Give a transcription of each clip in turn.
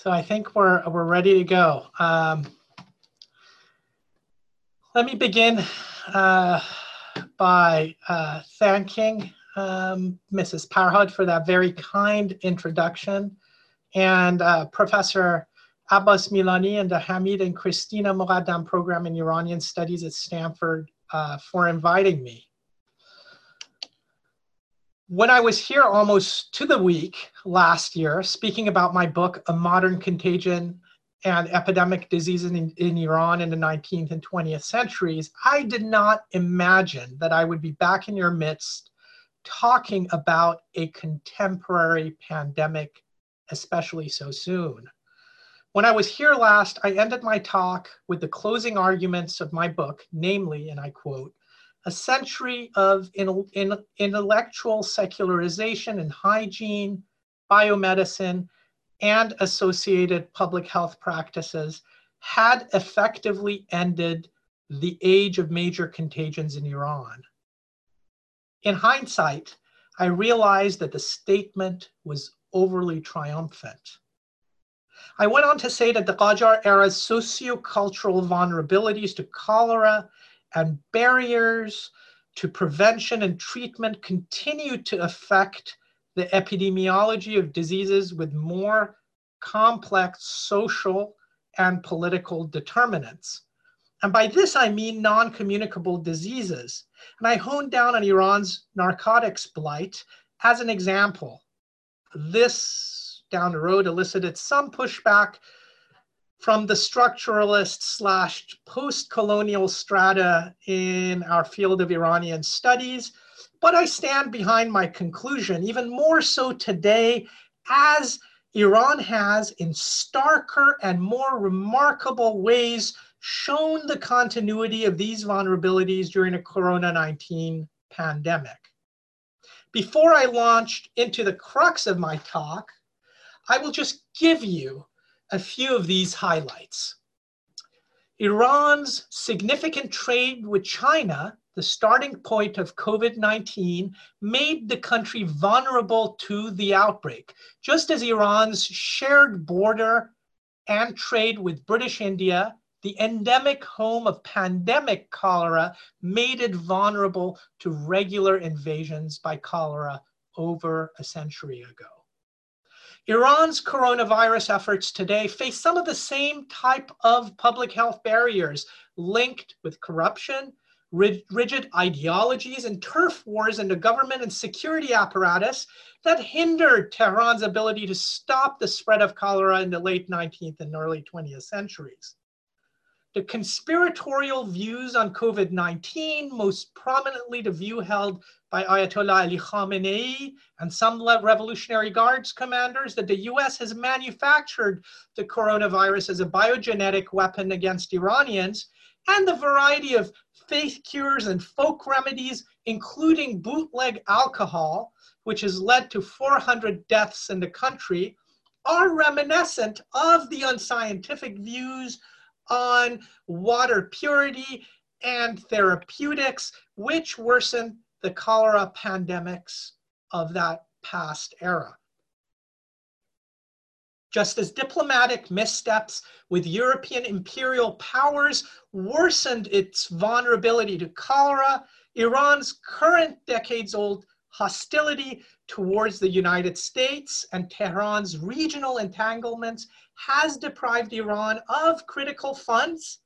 So I think we're, we're ready to go. Um, let me begin uh, by uh, thanking um, Mrs. Parhad for that very kind introduction and uh, Professor Abbas Milani and the Hamid and Christina Moghadam program in Iranian studies at Stanford uh, for inviting me when I was here almost to the week last year, speaking about my book, A Modern Contagion and Epidemic Diseases in, in, Iran in the 19th and 20th centuries, I did not imagine that I would be back in your midst talking about a contemporary pandemic, especially so soon. When I was here last, I ended my talk with the closing arguments of my book, namely, and I quote, a century of in, in, intellectual secularization and hygiene, biomedicine, and associated public health practices had effectively ended the age of major contagions in Iran. In hindsight, I realized that the statement was overly triumphant. I went on to say that the Qajar era's socio-cultural vulnerabilities to cholera and barriers to prevention and treatment continue to affect the epidemiology of diseases with more complex social and political determinants. And by this, I mean non communicable diseases. And I honed down on Iran's narcotics blight as an example. This down the road elicited some pushback from the structuralist slash post-colonial strata in our field of Iranian studies, but I stand behind my conclusion, even more so today, as Iran has in starker and more remarkable ways shown the continuity of these vulnerabilities during a Corona-19 pandemic. Before I launch into the crux of my talk, I will just give you a few of these highlights. Iran's significant trade with China, the starting point of COVID 19, made the country vulnerable to the outbreak, just as Iran's shared border and trade with British India, the endemic home of pandemic cholera, made it vulnerable to regular invasions by cholera over a century ago. Iran's coronavirus efforts today face some of the same type of public health barriers linked with corruption, rigid ideologies, and turf wars in the government and security apparatus that hindered Tehran's ability to stop the spread of cholera in the late 19th and early 20th centuries. The conspiratorial views on COVID 19, most prominently the view held by Ayatollah Ali Khamenei and some Revolutionary Guards commanders that the US has manufactured the coronavirus as a biogenetic weapon against Iranians, and the variety of faith cures and folk remedies, including bootleg alcohol, which has led to 400 deaths in the country, are reminiscent of the unscientific views on water purity and therapeutics, which worsen the cholera pandemics of that past era. Just as diplomatic missteps with European imperial powers worsened its vulnerability to cholera, Iran's current decades old hostility towards the United States and Tehran's regional entanglements has deprived Iran of critical funds,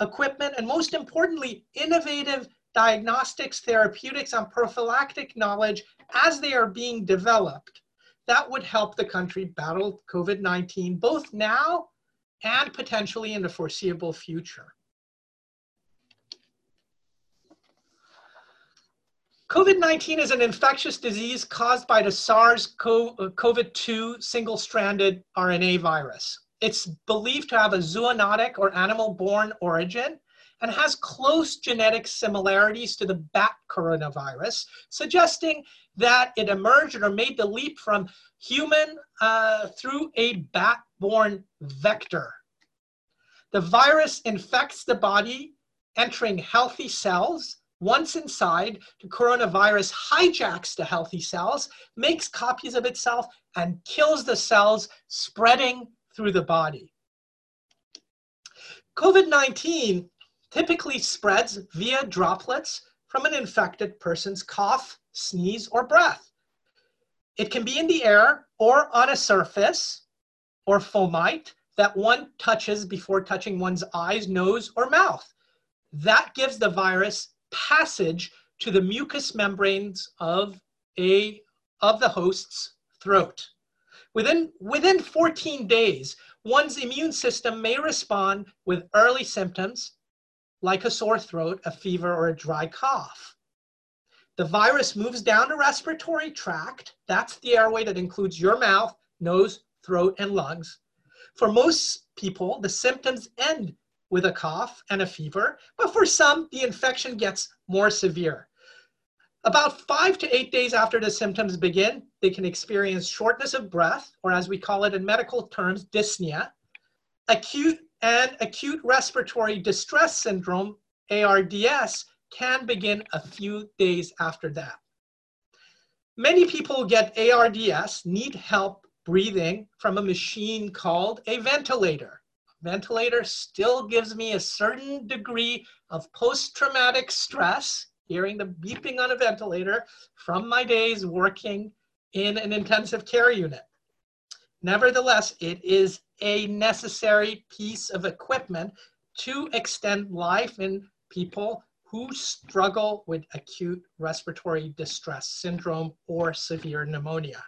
equipment, and most importantly, innovative diagnostics, therapeutics, and prophylactic knowledge as they are being developed. That would help the country battle COVID 19 both now and potentially in the foreseeable future. COVID 19 is an infectious disease caused by the SARS CoV 2 single stranded RNA virus. It's believed to have a zoonotic or animal borne origin and has close genetic similarities to the bat coronavirus, suggesting that it emerged or made the leap from human uh, through a bat borne vector. The virus infects the body, entering healthy cells once inside, the coronavirus hijacks the healthy cells, makes copies of itself, and kills the cells, spreading through the body. COVID-19 typically spreads via droplets from an infected person's cough, sneeze, or breath. It can be in the air or on a surface or fomite that one touches before touching one's eyes, nose, or mouth. That gives the virus passage to the mucous membranes of, a, of the host's throat. Within, within 14 days, one's immune system may respond with early symptoms like a sore throat, a fever, or a dry cough. The virus moves down the respiratory tract. That's the airway that includes your mouth, nose, throat, and lungs. For most people, the symptoms end with a cough and a fever, but for some, the infection gets more severe. About five to eight days after the symptoms begin, they can experience shortness of breath, or as we call it in medical terms, dyspnea, acute and acute respiratory distress syndrome, ARDS, can begin a few days after that. Many people who get ARDS need help breathing from a machine called a ventilator. Ventilator still gives me a certain degree of post-traumatic stress, hearing the beeping on a ventilator from my days working in an intensive care unit. Nevertheless, it is a necessary piece of equipment to extend life in people who struggle with acute respiratory distress syndrome or severe pneumonia.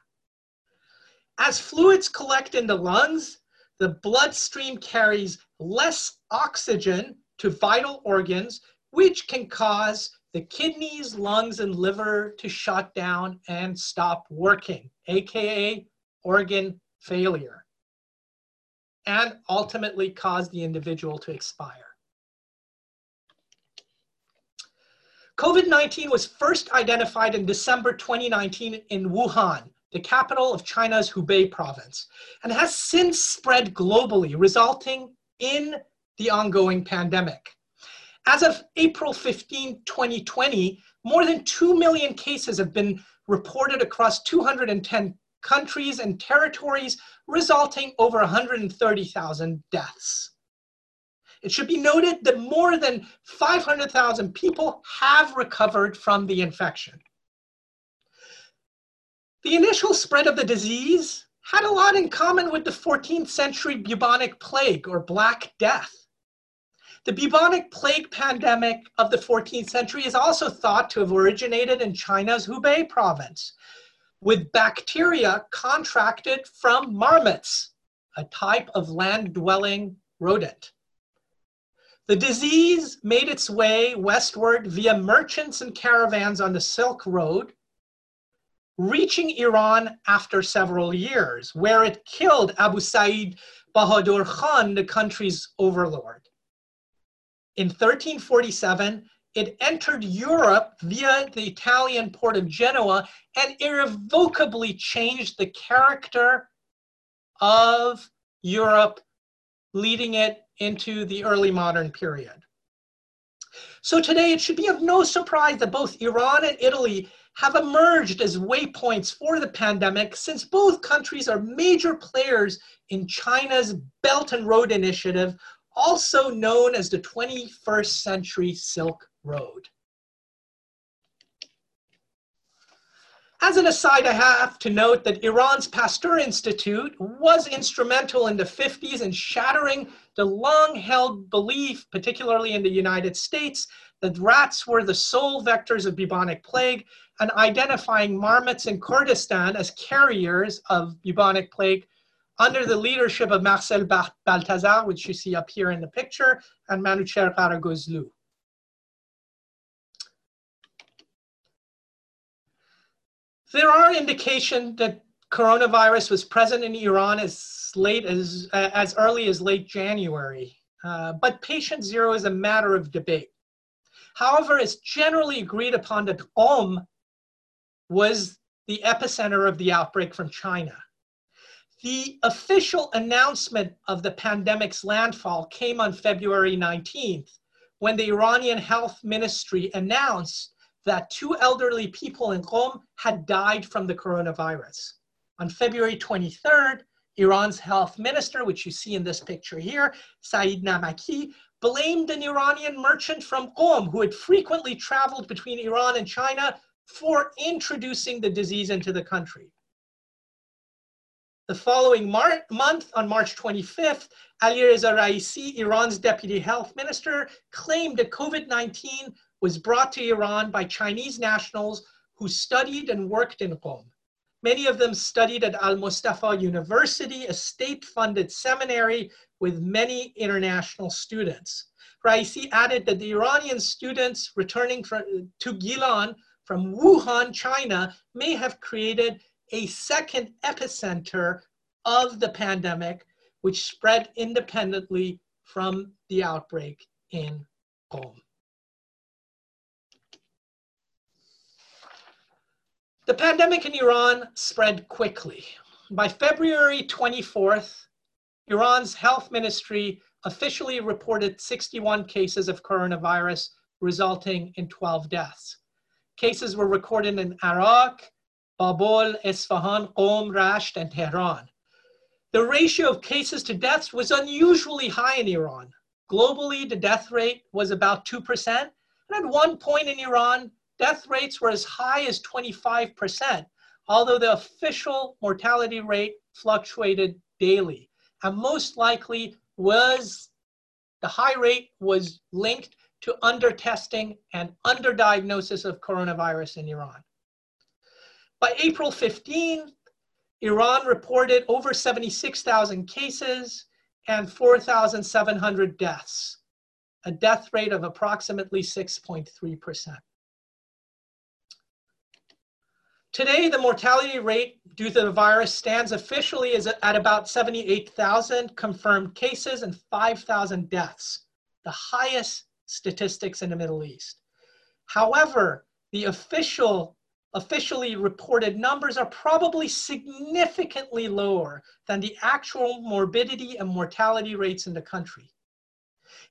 As fluids collect in the lungs, the bloodstream carries less oxygen to vital organs, which can cause the kidneys, lungs, and liver to shut down and stop working, AKA organ failure, and ultimately cause the individual to expire. COVID-19 was first identified in December 2019 in Wuhan, the capital of China's Hubei province, and has since spread globally, resulting in the ongoing pandemic. As of April 15, 2020, more than 2 million cases have been reported across 210 countries and territories, resulting over 130,000 deaths. It should be noted that more than 500,000 people have recovered from the infection. The initial spread of the disease had a lot in common with the 14th century bubonic plague or Black Death. The bubonic plague pandemic of the 14th century is also thought to have originated in China's Hubei province, with bacteria contracted from marmots, a type of land-dwelling rodent. The disease made its way westward via merchants and caravans on the Silk Road, reaching Iran after several years, where it killed Abu Sa'id Bahadur Khan, the country's overlord. In 1347, it entered Europe via the Italian port of Genoa and irrevocably changed the character of Europe, leading it into the early modern period. So today, it should be of no surprise that both Iran and Italy have emerged as waypoints for the pandemic since both countries are major players in China's Belt and Road Initiative, also known as the 21st Century Silk Road. As an aside, I have to note that Iran's Pasteur Institute was instrumental in the 50s in shattering the long held belief, particularly in the United States, that rats were the sole vectors of bubonic plague and identifying marmots in Kurdistan as carriers of bubonic plague under the leadership of Marcel Baltazard, which you see up here in the picture, and Manucher Karagözlü. There are indications that coronavirus was present in Iran as late as, as early as late January, uh, but patient zero is a matter of debate. However, it's generally agreed upon that Qom was the epicenter of the outbreak from China. The official announcement of the pandemic's landfall came on February 19th when the Iranian Health Ministry announced that two elderly people in Qom had died from the coronavirus. On February 23rd, Iran's health minister, which you see in this picture here, Saeed Namaki, blamed an Iranian merchant from Qom who had frequently traveled between Iran and China for introducing the disease into the country. The following Mar month, on March 25th, Alireza Raisi, Iran's deputy health minister, claimed that COVID-19 was brought to Iran by Chinese nationals who studied and worked in Qom. Many of them studied at Al Mustafa University, a state funded seminary with many international students. Raisi added that the Iranian students returning from, to Gilan from Wuhan, China, may have created a second epicenter of the pandemic, which spread independently from the outbreak in Qom. The pandemic in Iran spread quickly. By February 24th, Iran's health ministry officially reported 61 cases of coronavirus, resulting in 12 deaths. Cases were recorded in Arak, Babol, Isfahan, Qom, Rasht, and Tehran. The ratio of cases to deaths was unusually high in Iran. Globally, the death rate was about 2%. And at one point in Iran, death rates were as high as 25%, although the official mortality rate fluctuated daily. And most likely was the high rate was linked to undertesting and underdiagnosis of coronavirus in Iran. By April 15, Iran reported over 76,000 cases and 4,700 deaths, a death rate of approximately 6.3%. Today, the mortality rate due to the virus stands officially at about 78,000 confirmed cases and 5,000 deaths, the highest statistics in the Middle East. However, the official officially reported numbers are probably significantly lower than the actual morbidity and mortality rates in the country.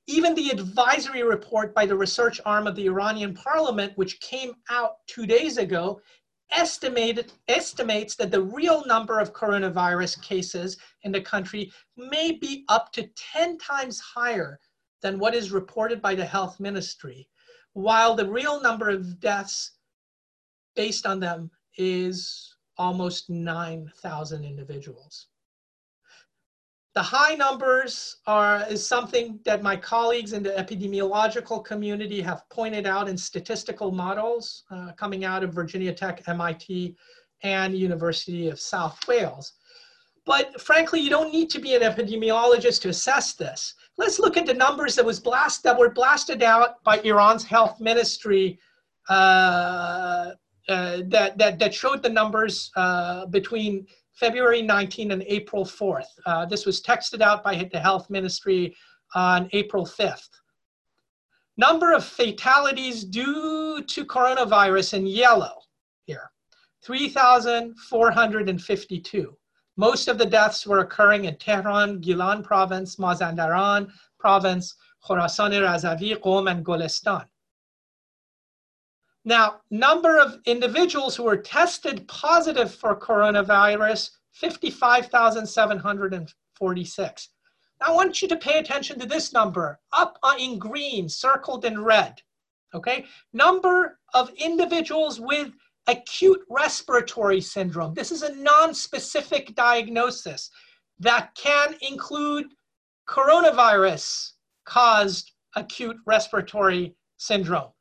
Even the advisory report by the research arm of the Iranian parliament, which came out two days ago, estimated, estimates that the real number of coronavirus cases in the country may be up to 10 times higher than what is reported by the health ministry, while the real number of deaths based on them is almost 9,000 individuals. The high numbers are is something that my colleagues in the epidemiological community have pointed out in statistical models uh, coming out of Virginia Tech, MIT, and University of South Wales. But frankly, you don't need to be an epidemiologist to assess this. Let's look at the numbers that was blast that were blasted out by Iran's health ministry uh, uh, that, that, that showed the numbers uh, between February 19 and April 4th. Uh, this was texted out by the health ministry on April 5th. Number of fatalities due to coronavirus in yellow here, 3,452. Most of the deaths were occurring in Tehran, Gilan province, Mazandaran province, Khorasan Razavi, Qom, and Golestan. Now, number of individuals who were tested positive for coronavirus, 55,746. Now, I want you to pay attention to this number up uh, in green, circled in red. Okay, number of individuals with acute respiratory syndrome. This is a non-specific diagnosis that can include coronavirus caused acute respiratory syndrome.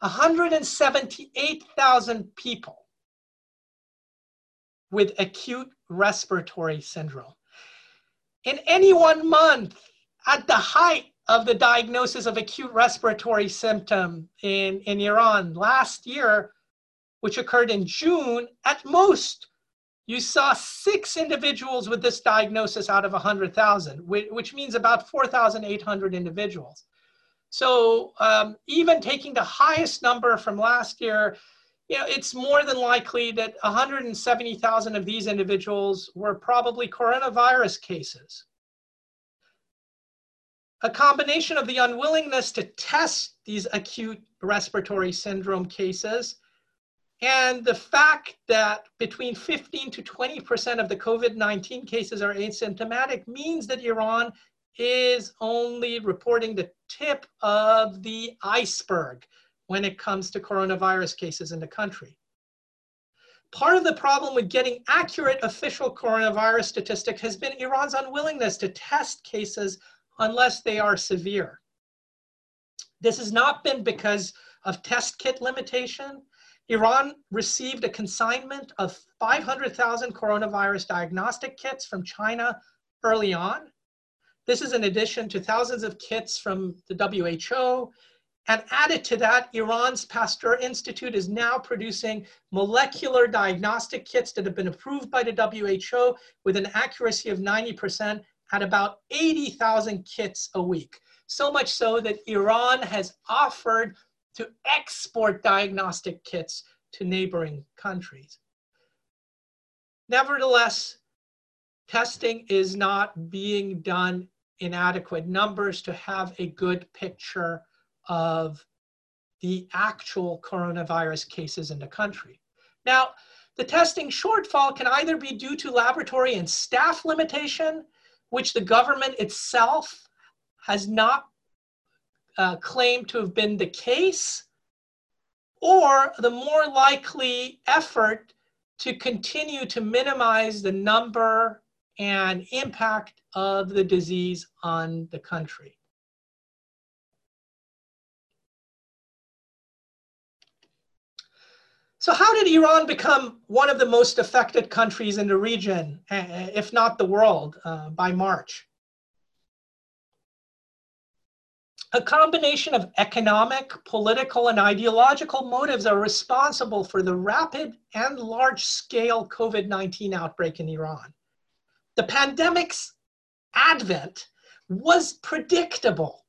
178,000 people with acute respiratory syndrome. In any one month, at the height of the diagnosis of acute respiratory symptom in, in Iran last year, which occurred in June, at most, you saw six individuals with this diagnosis out of 100,000, which means about 4,800 individuals. So um, even taking the highest number from last year, you know, it's more than likely that 170,000 of these individuals were probably coronavirus cases. A combination of the unwillingness to test these acute respiratory syndrome cases And the fact that between 15 to 20% of the COVID 19 cases are asymptomatic means that Iran is only reporting the tip of the iceberg when it comes to coronavirus cases in the country. Part of the problem with getting accurate official coronavirus statistics has been Iran's unwillingness to test cases unless they are severe. This has not been because of test kit limitation. Iran received a consignment of 500,000 coronavirus diagnostic kits from China early on. This is in addition to thousands of kits from the WHO. And added to that, Iran's Pasteur Institute is now producing molecular diagnostic kits that have been approved by the WHO with an accuracy of 90% at about 80,000 kits a week. So much so that Iran has offered to export diagnostic kits to neighboring countries. Nevertheless, testing is not being done in adequate numbers to have a good picture of the actual coronavirus cases in the country. Now, the testing shortfall can either be due to laboratory and staff limitation, which the government itself has not uh, claimed to have been the case, or the more likely effort to continue to minimize the number and impact of the disease on the country. So how did Iran become one of the most affected countries in the region, if not the world, uh, by March? A combination of economic, political, and ideological motives are responsible for the rapid and large-scale COVID-19 outbreak in Iran. The pandemic's advent was predictable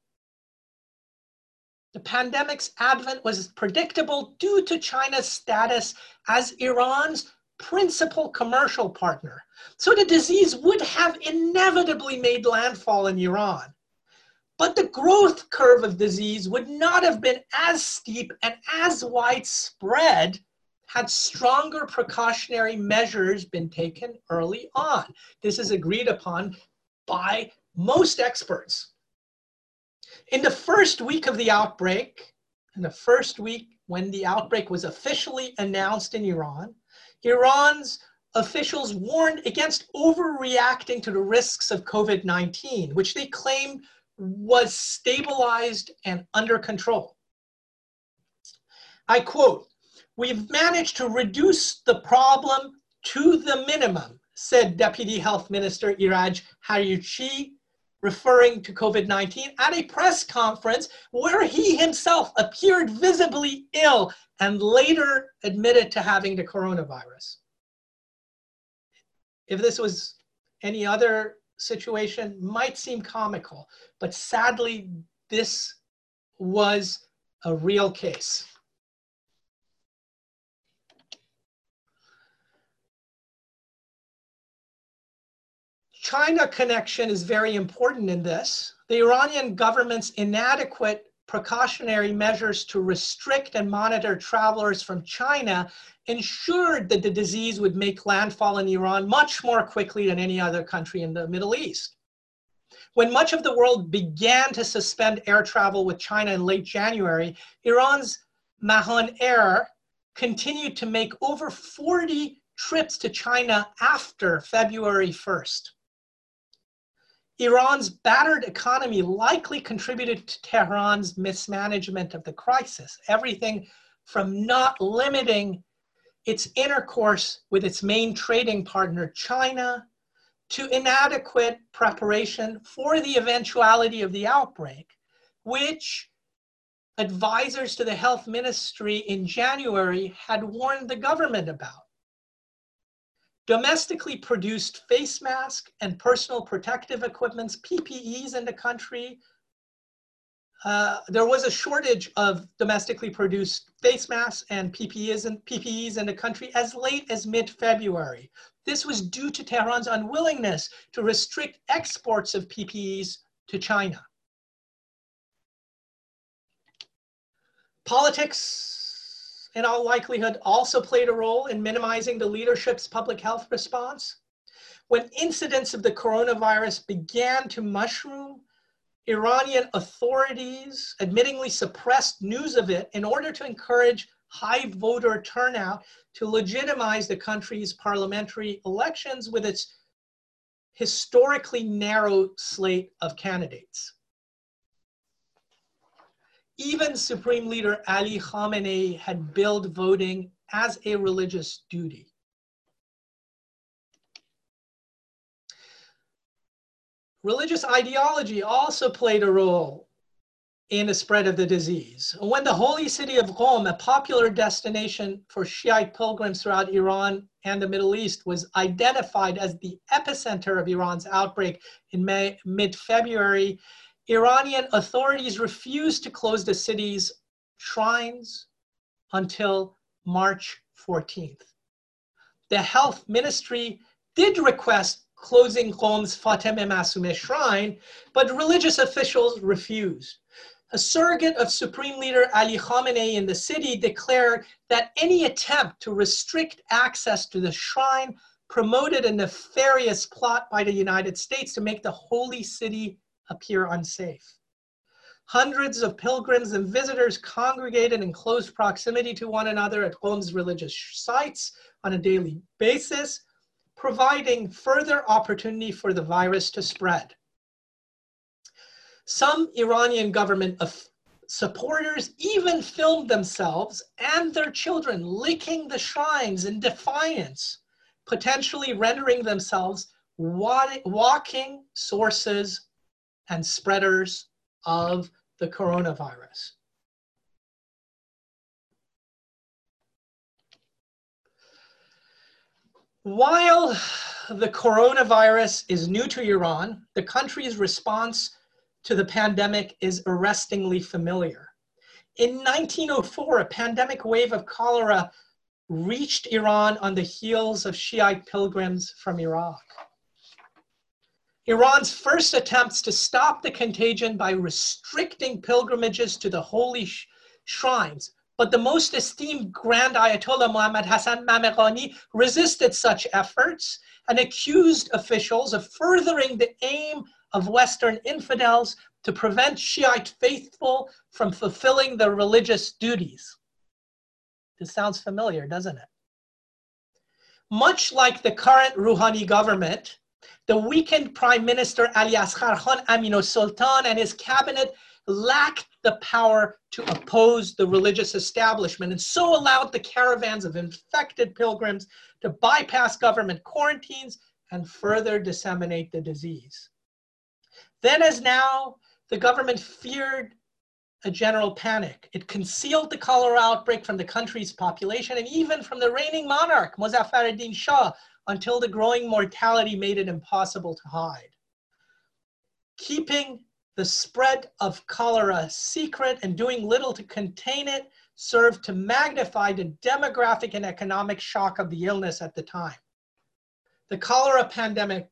the pandemic's advent was predictable due to China's status as Iran's principal commercial partner. So the disease would have inevitably made landfall in Iran. But the growth curve of disease would not have been as steep and as widespread had stronger precautionary measures been taken early on. This is agreed upon by most experts. In the first week of the outbreak, in the first week when the outbreak was officially announced in Iran, Iran's officials warned against overreacting to the risks of COVID 19, which they claimed was stabilized and under control. I quote, We've managed to reduce the problem to the minimum, said Deputy Health Minister Iraj Harirchi referring to COVID 19 at a press conference where he himself appeared visibly ill and later admitted to having the coronavirus. If this was any other situation, might seem comical, but sadly, this was a real case. China connection is very important in this. The Iranian government's inadequate precautionary measures to restrict and monitor travelers from China ensured that the disease would make landfall in Iran much more quickly than any other country in the Middle East. When much of the world began to suspend air travel with China in late January, Iran's Mahan Air continued to make over 40 trips to China after February 1st. Iran's battered economy likely contributed to Tehran's mismanagement of the crisis. Everything from not limiting its intercourse with its main trading partner, China, to inadequate preparation for the eventuality of the outbreak, which advisors to the health ministry in January had warned the government about domestically produced face masks and personal protective equipments, PPEs in the country. Uh, there was a shortage of domestically produced face masks and PPEs, and PPEs in the country as late as mid-February. This was due to Tehran's unwillingness to restrict exports of PPEs to China. Politics in all likelihood, also played a role in minimizing the leadership's public health response. When incidents of the coronavirus began to mushroom, Iranian authorities admittingly suppressed news of it in order to encourage high voter turnout to legitimize the country's parliamentary elections with its historically narrow slate of candidates. Even Supreme Leader Ali Khamenei had billed voting as a religious duty. Religious ideology also played a role in the spread of the disease. When the holy city of Qom, a popular destination for Shiite pilgrims throughout Iran and the Middle East, was identified as the epicenter of Iran's outbreak in mid-February, Iranian authorities refused to close the city's shrines until March 14th. The health ministry did request closing Qom's Fatemeh Masumeh shrine, but religious officials refused. A surrogate of Supreme Leader Ali Khamenei in the city declared that any attempt to restrict access to the shrine promoted a nefarious plot by the United States to make the holy city appear unsafe. Hundreds of pilgrims and visitors congregated in close proximity to one another at Qom's religious sites on a daily basis, providing further opportunity for the virus to spread. Some Iranian government supporters even filmed themselves and their children licking the shrines in defiance, potentially rendering themselves walking sources and spreaders of the coronavirus. While the coronavirus is new to Iran, the country's response to the pandemic is arrestingly familiar. In 1904, a pandemic wave of cholera reached Iran on the heels of Shiite pilgrims from Iraq. Iran's first attempts to stop the contagion by restricting pilgrimages to the holy sh shrines but the most esteemed Grand Ayatollah Muhammad Hassan Mamaqani resisted such efforts and accused officials of furthering the aim of Western infidels to prevent Shiite faithful from fulfilling their religious duties. This sounds familiar, doesn't it? Much like the current Rouhani government, the weakened Prime Minister Ali Asghar Khan Amin al-Sultan and his cabinet lacked the power to oppose the religious establishment and so allowed the caravans of infected pilgrims to bypass government quarantines and further disseminate the disease. Then, as now, the government feared a general panic. It concealed the cholera outbreak from the country's population and even from the reigning monarch, Mozaffar ad-Din Shah, until the growing mortality made it impossible to hide. Keeping the spread of cholera secret and doing little to contain it served to magnify the demographic and economic shock of the illness at the time. The cholera pandemic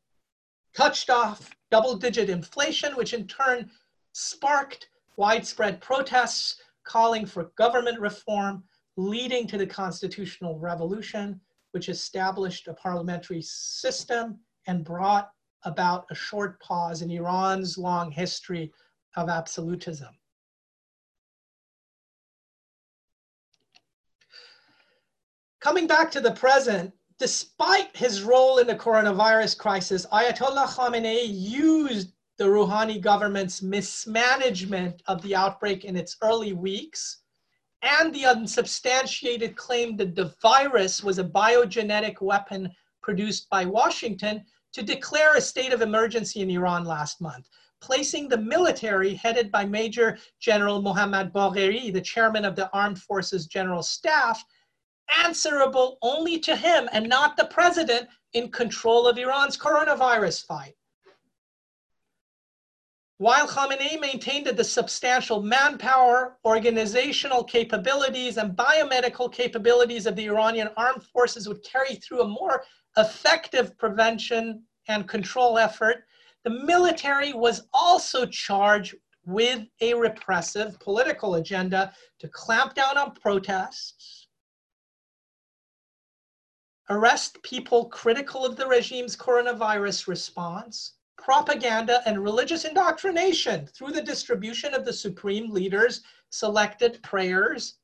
touched off double digit inflation, which in turn sparked widespread protests calling for government reform, leading to the constitutional revolution, which established a parliamentary system and brought about a short pause in Iran's long history of absolutism. Coming back to the present, despite his role in the coronavirus crisis, Ayatollah Khamenei used the Rouhani government's mismanagement of the outbreak in its early weeks and the unsubstantiated claim that the virus was a biogenetic weapon produced by Washington to declare a state of emergency in Iran last month, placing the military headed by Major General Mohammad Bagheri, the chairman of the Armed Forces General Staff, answerable only to him and not the president in control of Iran's coronavirus fight. While Khamenei maintained that the substantial manpower, organizational capabilities, and biomedical capabilities of the Iranian armed forces would carry through a more effective prevention and control effort, the military was also charged with a repressive political agenda to clamp down on protests, arrest people critical of the regime's coronavirus response, propaganda, and religious indoctrination through the distribution of the supreme leader's selected prayers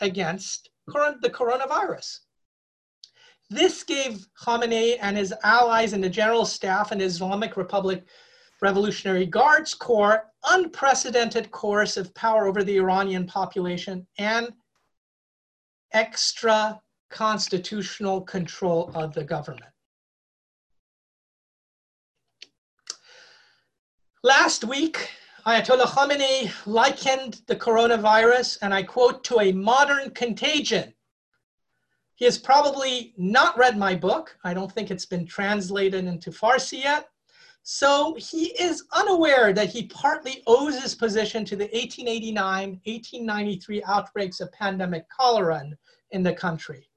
against the coronavirus. This gave Khamenei and his allies in the General Staff and Islamic Republic Revolutionary Guards Corps unprecedented coercive power over the Iranian population and extra constitutional control of the government. Last week, Ayatollah Khamenei likened the coronavirus, and I quote, to a modern contagion. He has probably not read my book. I don't think it's been translated into Farsi yet. So he is unaware that he partly owes his position to the 1889 1893 outbreaks of pandemic cholera in, in the country.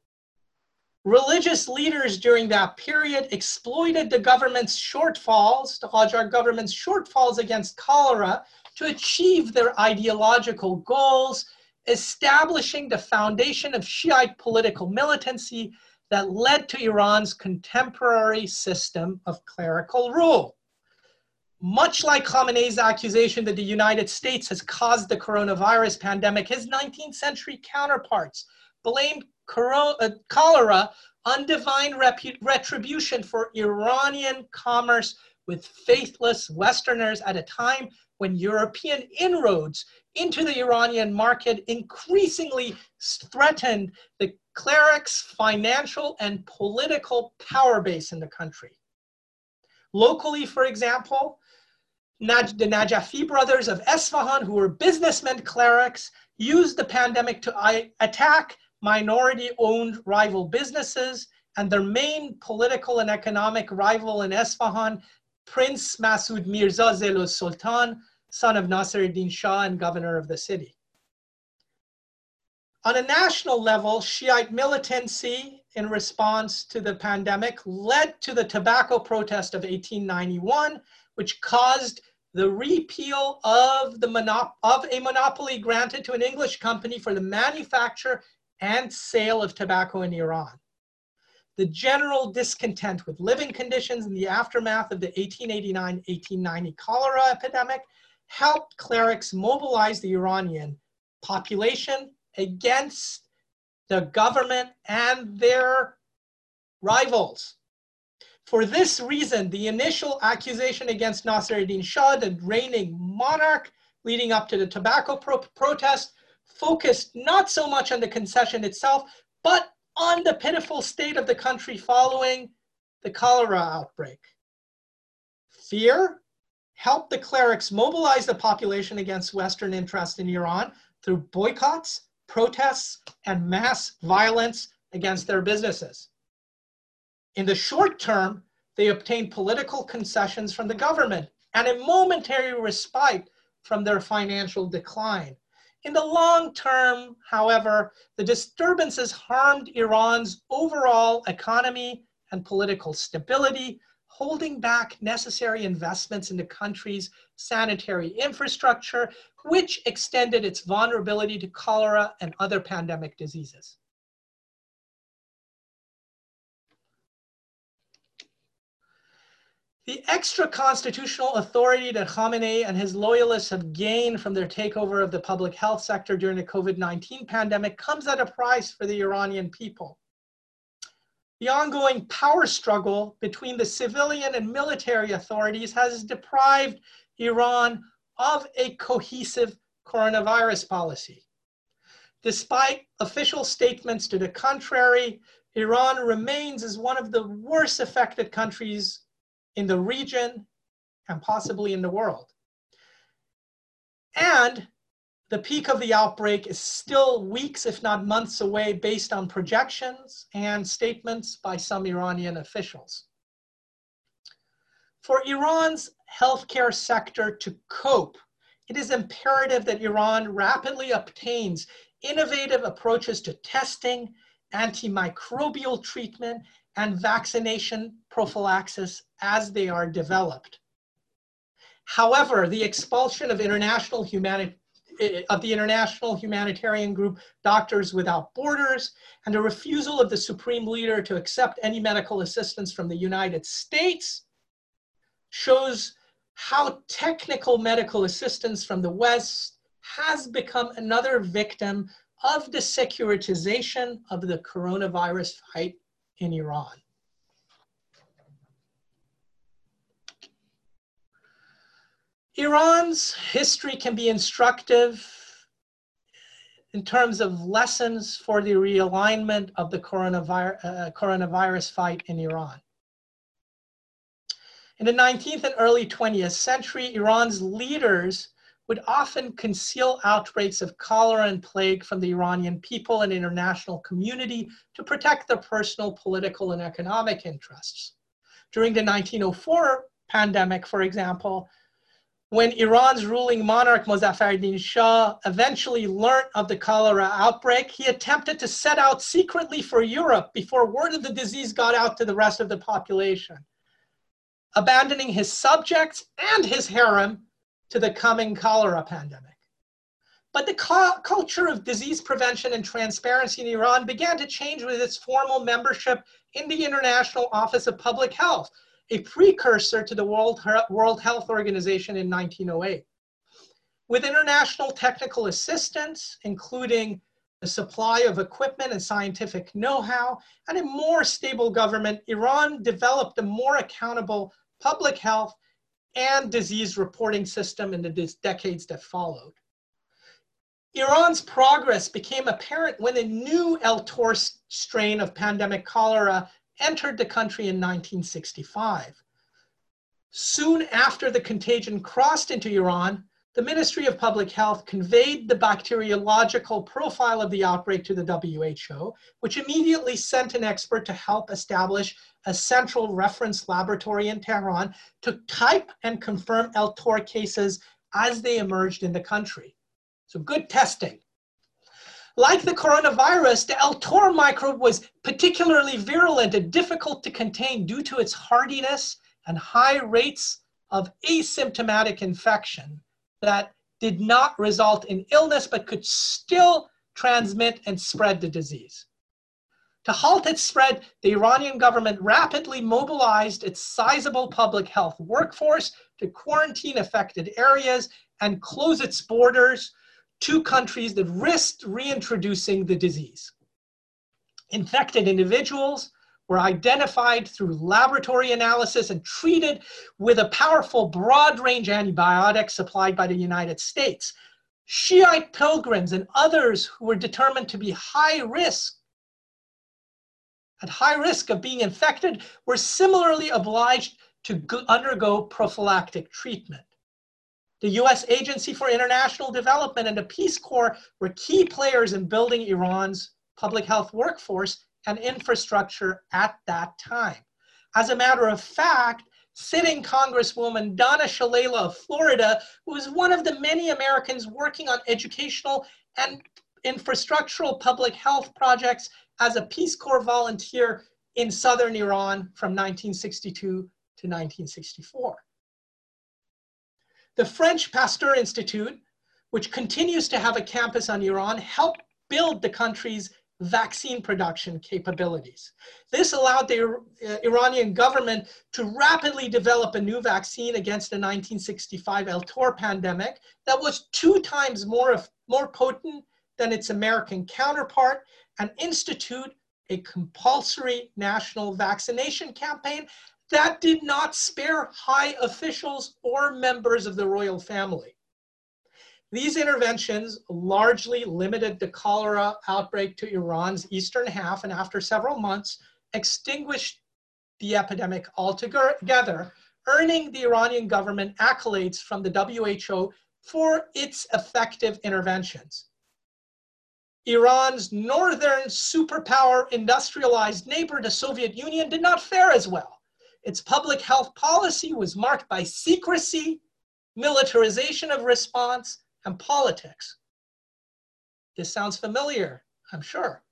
Religious leaders during that period exploited the government's shortfalls, the Qajar government's shortfalls against cholera to achieve their ideological goals, establishing the foundation of Shiite political militancy that led to Iran's contemporary system of clerical rule. Much like Khamenei's accusation that the United States has caused the coronavirus pandemic, his 19th century counterparts blamed Uh, cholera undivine retribution for Iranian commerce with faithless Westerners at a time when European inroads into the Iranian market increasingly threatened the clerics' financial and political power base in the country. Locally, for example, the Najafi brothers of Esfahan, who were businessmen clerics, used the pandemic to attack minority owned rival businesses, and their main political and economic rival in Esfahan, Prince Masoud Mirza Zell-e Sultan, son of Nasser Shah and governor of the city. On a national level, Shiite militancy in response to the pandemic led to the tobacco protest of 1891, which caused the repeal of, the monop- of a monopoly granted to an English company for the manufacture and sale of tobacco in Iran. The general discontent with living conditions in the aftermath of the 1889-1890 cholera epidemic helped clerics mobilize the Iranian population against the government and their rivals. For this reason, the initial accusation against Nasser Shah, the reigning monarch, leading up to the tobacco pro protest, focused not so much on the concession itself, but on the pitiful state of the country following the cholera outbreak. Fear helped the clerics mobilize the population against Western interest in Iran through boycotts, protests, and mass violence against their businesses. In the short term, they obtained political concessions from the government and a momentary respite from their financial decline. In the long term, however, the disturbances harmed Iran's overall economy and political stability, holding back necessary investments in the country's sanitary infrastructure, which extended its vulnerability to cholera and other pandemic diseases. The extra constitutional authority that Khamenei and his loyalists have gained from their takeover of the public health sector during the COVID 19 pandemic comes at a price for the Iranian people. The ongoing power struggle between the civilian and military authorities has deprived Iran of a cohesive coronavirus policy. Despite official statements to the contrary, Iran remains as one of the worst affected countries in the region and possibly in the world. And the peak of the outbreak is still weeks, if not months away, based on projections and statements by some Iranian officials. For Iran's healthcare sector to cope, it is imperative that Iran rapidly obtains innovative approaches to testing, antimicrobial treatment, and vaccination prophylaxis as they are developed. However, the expulsion of international humanitarian eh, of the international humanitarian group Doctors Without Borders, and a refusal of the supreme leader to accept any medical assistance from the United States shows how technical medical assistance from the West has become another victim of the securitization of the coronavirus fight in Iran. Iran's history can be instructive in terms of lessons for the realignment of the coronavirus, uh, coronavirus fight in Iran. In the 19th and early 20th century, Iran's leaders would often conceal outbreaks of cholera and plague from the Iranian people and international community to protect their personal, political, and economic interests. During the 1904 pandemic, for example, when Iran's ruling monarch Mozaffarudin Shah eventually learned of the cholera outbreak, he attempted to set out secretly for Europe before word of the disease got out to the rest of the population, abandoning his subjects and his harem to the coming cholera pandemic. But the culture of disease prevention and transparency in Iran began to change with its formal membership in the International Office of Public Health, a precursor to the World, World Health Organization in 1908. With international technical assistance, including the supply of equipment and scientific know-how, and a more stable government, Iran developed a more accountable public health and disease reporting system in the decades that followed. Iran's progress became apparent when a new El Tor strain of pandemic cholera entered the country in 1965. Soon after the contagion crossed into Iran, the Ministry of Public Health conveyed the bacteriological profile of the outbreak to the WHO, which immediately sent an expert to help establish a central reference laboratory in Tehran to type and confirm El Tor cases as they emerged in the country. So good testing. Like the coronavirus, the El Tor microbe was particularly virulent and difficult to contain due to its hardiness and high rates of asymptomatic infection that did not result in illness but could still transmit and spread the disease. To halt its spread, the Iranian government rapidly mobilized its sizable public health workforce to quarantine affected areas and close its borders to countries that risked reintroducing the disease. Infected individuals were identified through laboratory analysis and treated with a powerful broad range antibiotic supplied by the United States. Shiite pilgrims and others who were determined to be high risk at high risk of being infected were similarly obliged to undergo prophylactic treatment. The US Agency for International Development and the Peace Corps were key players in building Iran's public health workforce and infrastructure at that time. As a matter of fact, sitting Congresswoman Donna Shalala of Florida, was one of the many Americans working on educational and infrastructural public health projects as a Peace Corps volunteer in southern Iran from 1962 to 1964. The French Pasteur Institute, which continues to have a campus on Iran, helped build the country's vaccine production capabilities. This allowed the uh, Iranian government to rapidly develop a new vaccine against the 1965 El Tor pandemic that was two times more, more potent than its American counterpart and institute a compulsory national vaccination campaign that did not spare high officials or members of the royal family. These interventions largely limited the cholera outbreak to Iran's eastern half, and after several months, extinguished the epidemic altogether, earning the Iranian government accolades from the WHO for its effective interventions. Iran's northern superpower industrialized neighbor, the Soviet Union, did not fare as well. Its public health policy was marked by secrecy, militarization of response, and politics. This sounds familiar, I'm sure.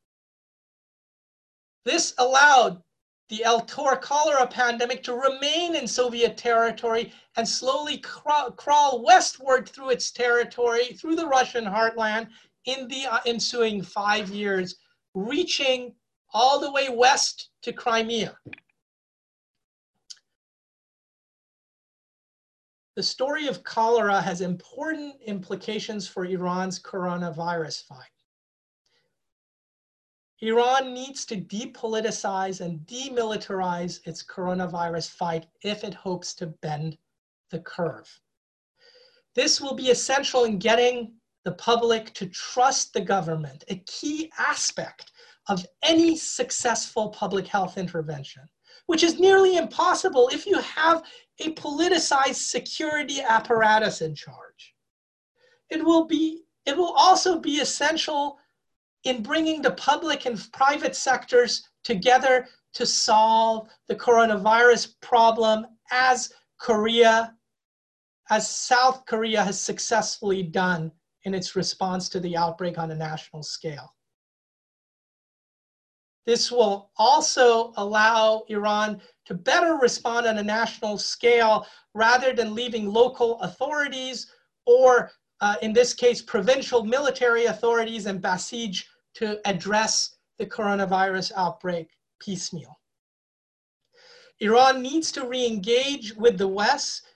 This allowed the El Tor cholera pandemic to remain in Soviet territory and slowly crawl, crawl westward through its territory, through the Russian heartland in the uh, ensuing five years, reaching all the way west to Crimea. The story of cholera has important implications for Iran's coronavirus fight. Iran needs to depoliticize and demilitarize its coronavirus fight if it hopes to bend the curve. This will be essential in getting the public to trust the government, a key aspect of any successful public health intervention, which is nearly impossible if you have a politicized security apparatus in charge. It will be it will also be essential in bringing the public and private sectors together to solve the coronavirus problem as Korea, as South Korea has successfully done in its response to the outbreak on a national scale. This will also allow Iran to better respond on a national scale rather than leaving local authorities or uh, in this case, provincial military authorities and Basij to address the coronavirus outbreak piecemeal. Iran needs to re-engage with the West,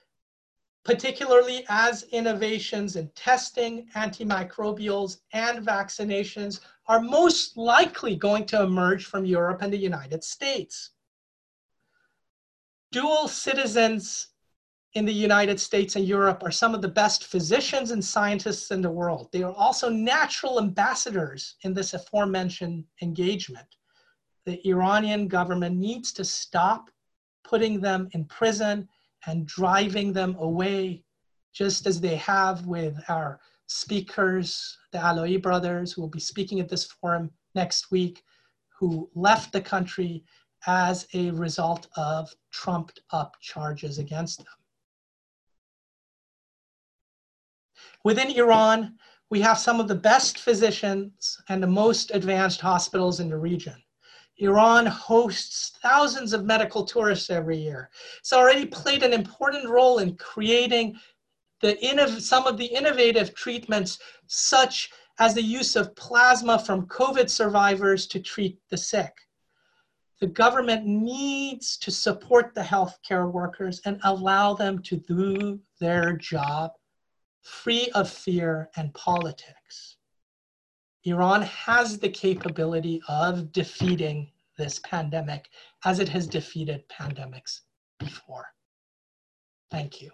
particularly as innovations in testing, antimicrobials, and vaccinations are most likely going to emerge from Europe and the United States. Dual citizens in the United States and Europe are some of the best physicians and scientists in the world. They are also natural ambassadors in this aforementioned engagement. The Iranian government needs to stop putting them in prison and driving them away, just as they have with our speakers, the Alaei brothers, who will be speaking at this forum next week, who left the country as a result of trumped up charges against them. Within Iran, we have some of the best physicians and the most advanced hospitals in the region. Iran hosts thousands of medical tourists every year. It's already played an important role in creating the some of the innovative treatments, such as the use of plasma from COVID survivors to treat the sick. The government needs to support the healthcare workers and allow them to do their job free of fear and politics. Iran has the capability of defeating this pandemic as it has defeated pandemics before. Thank you.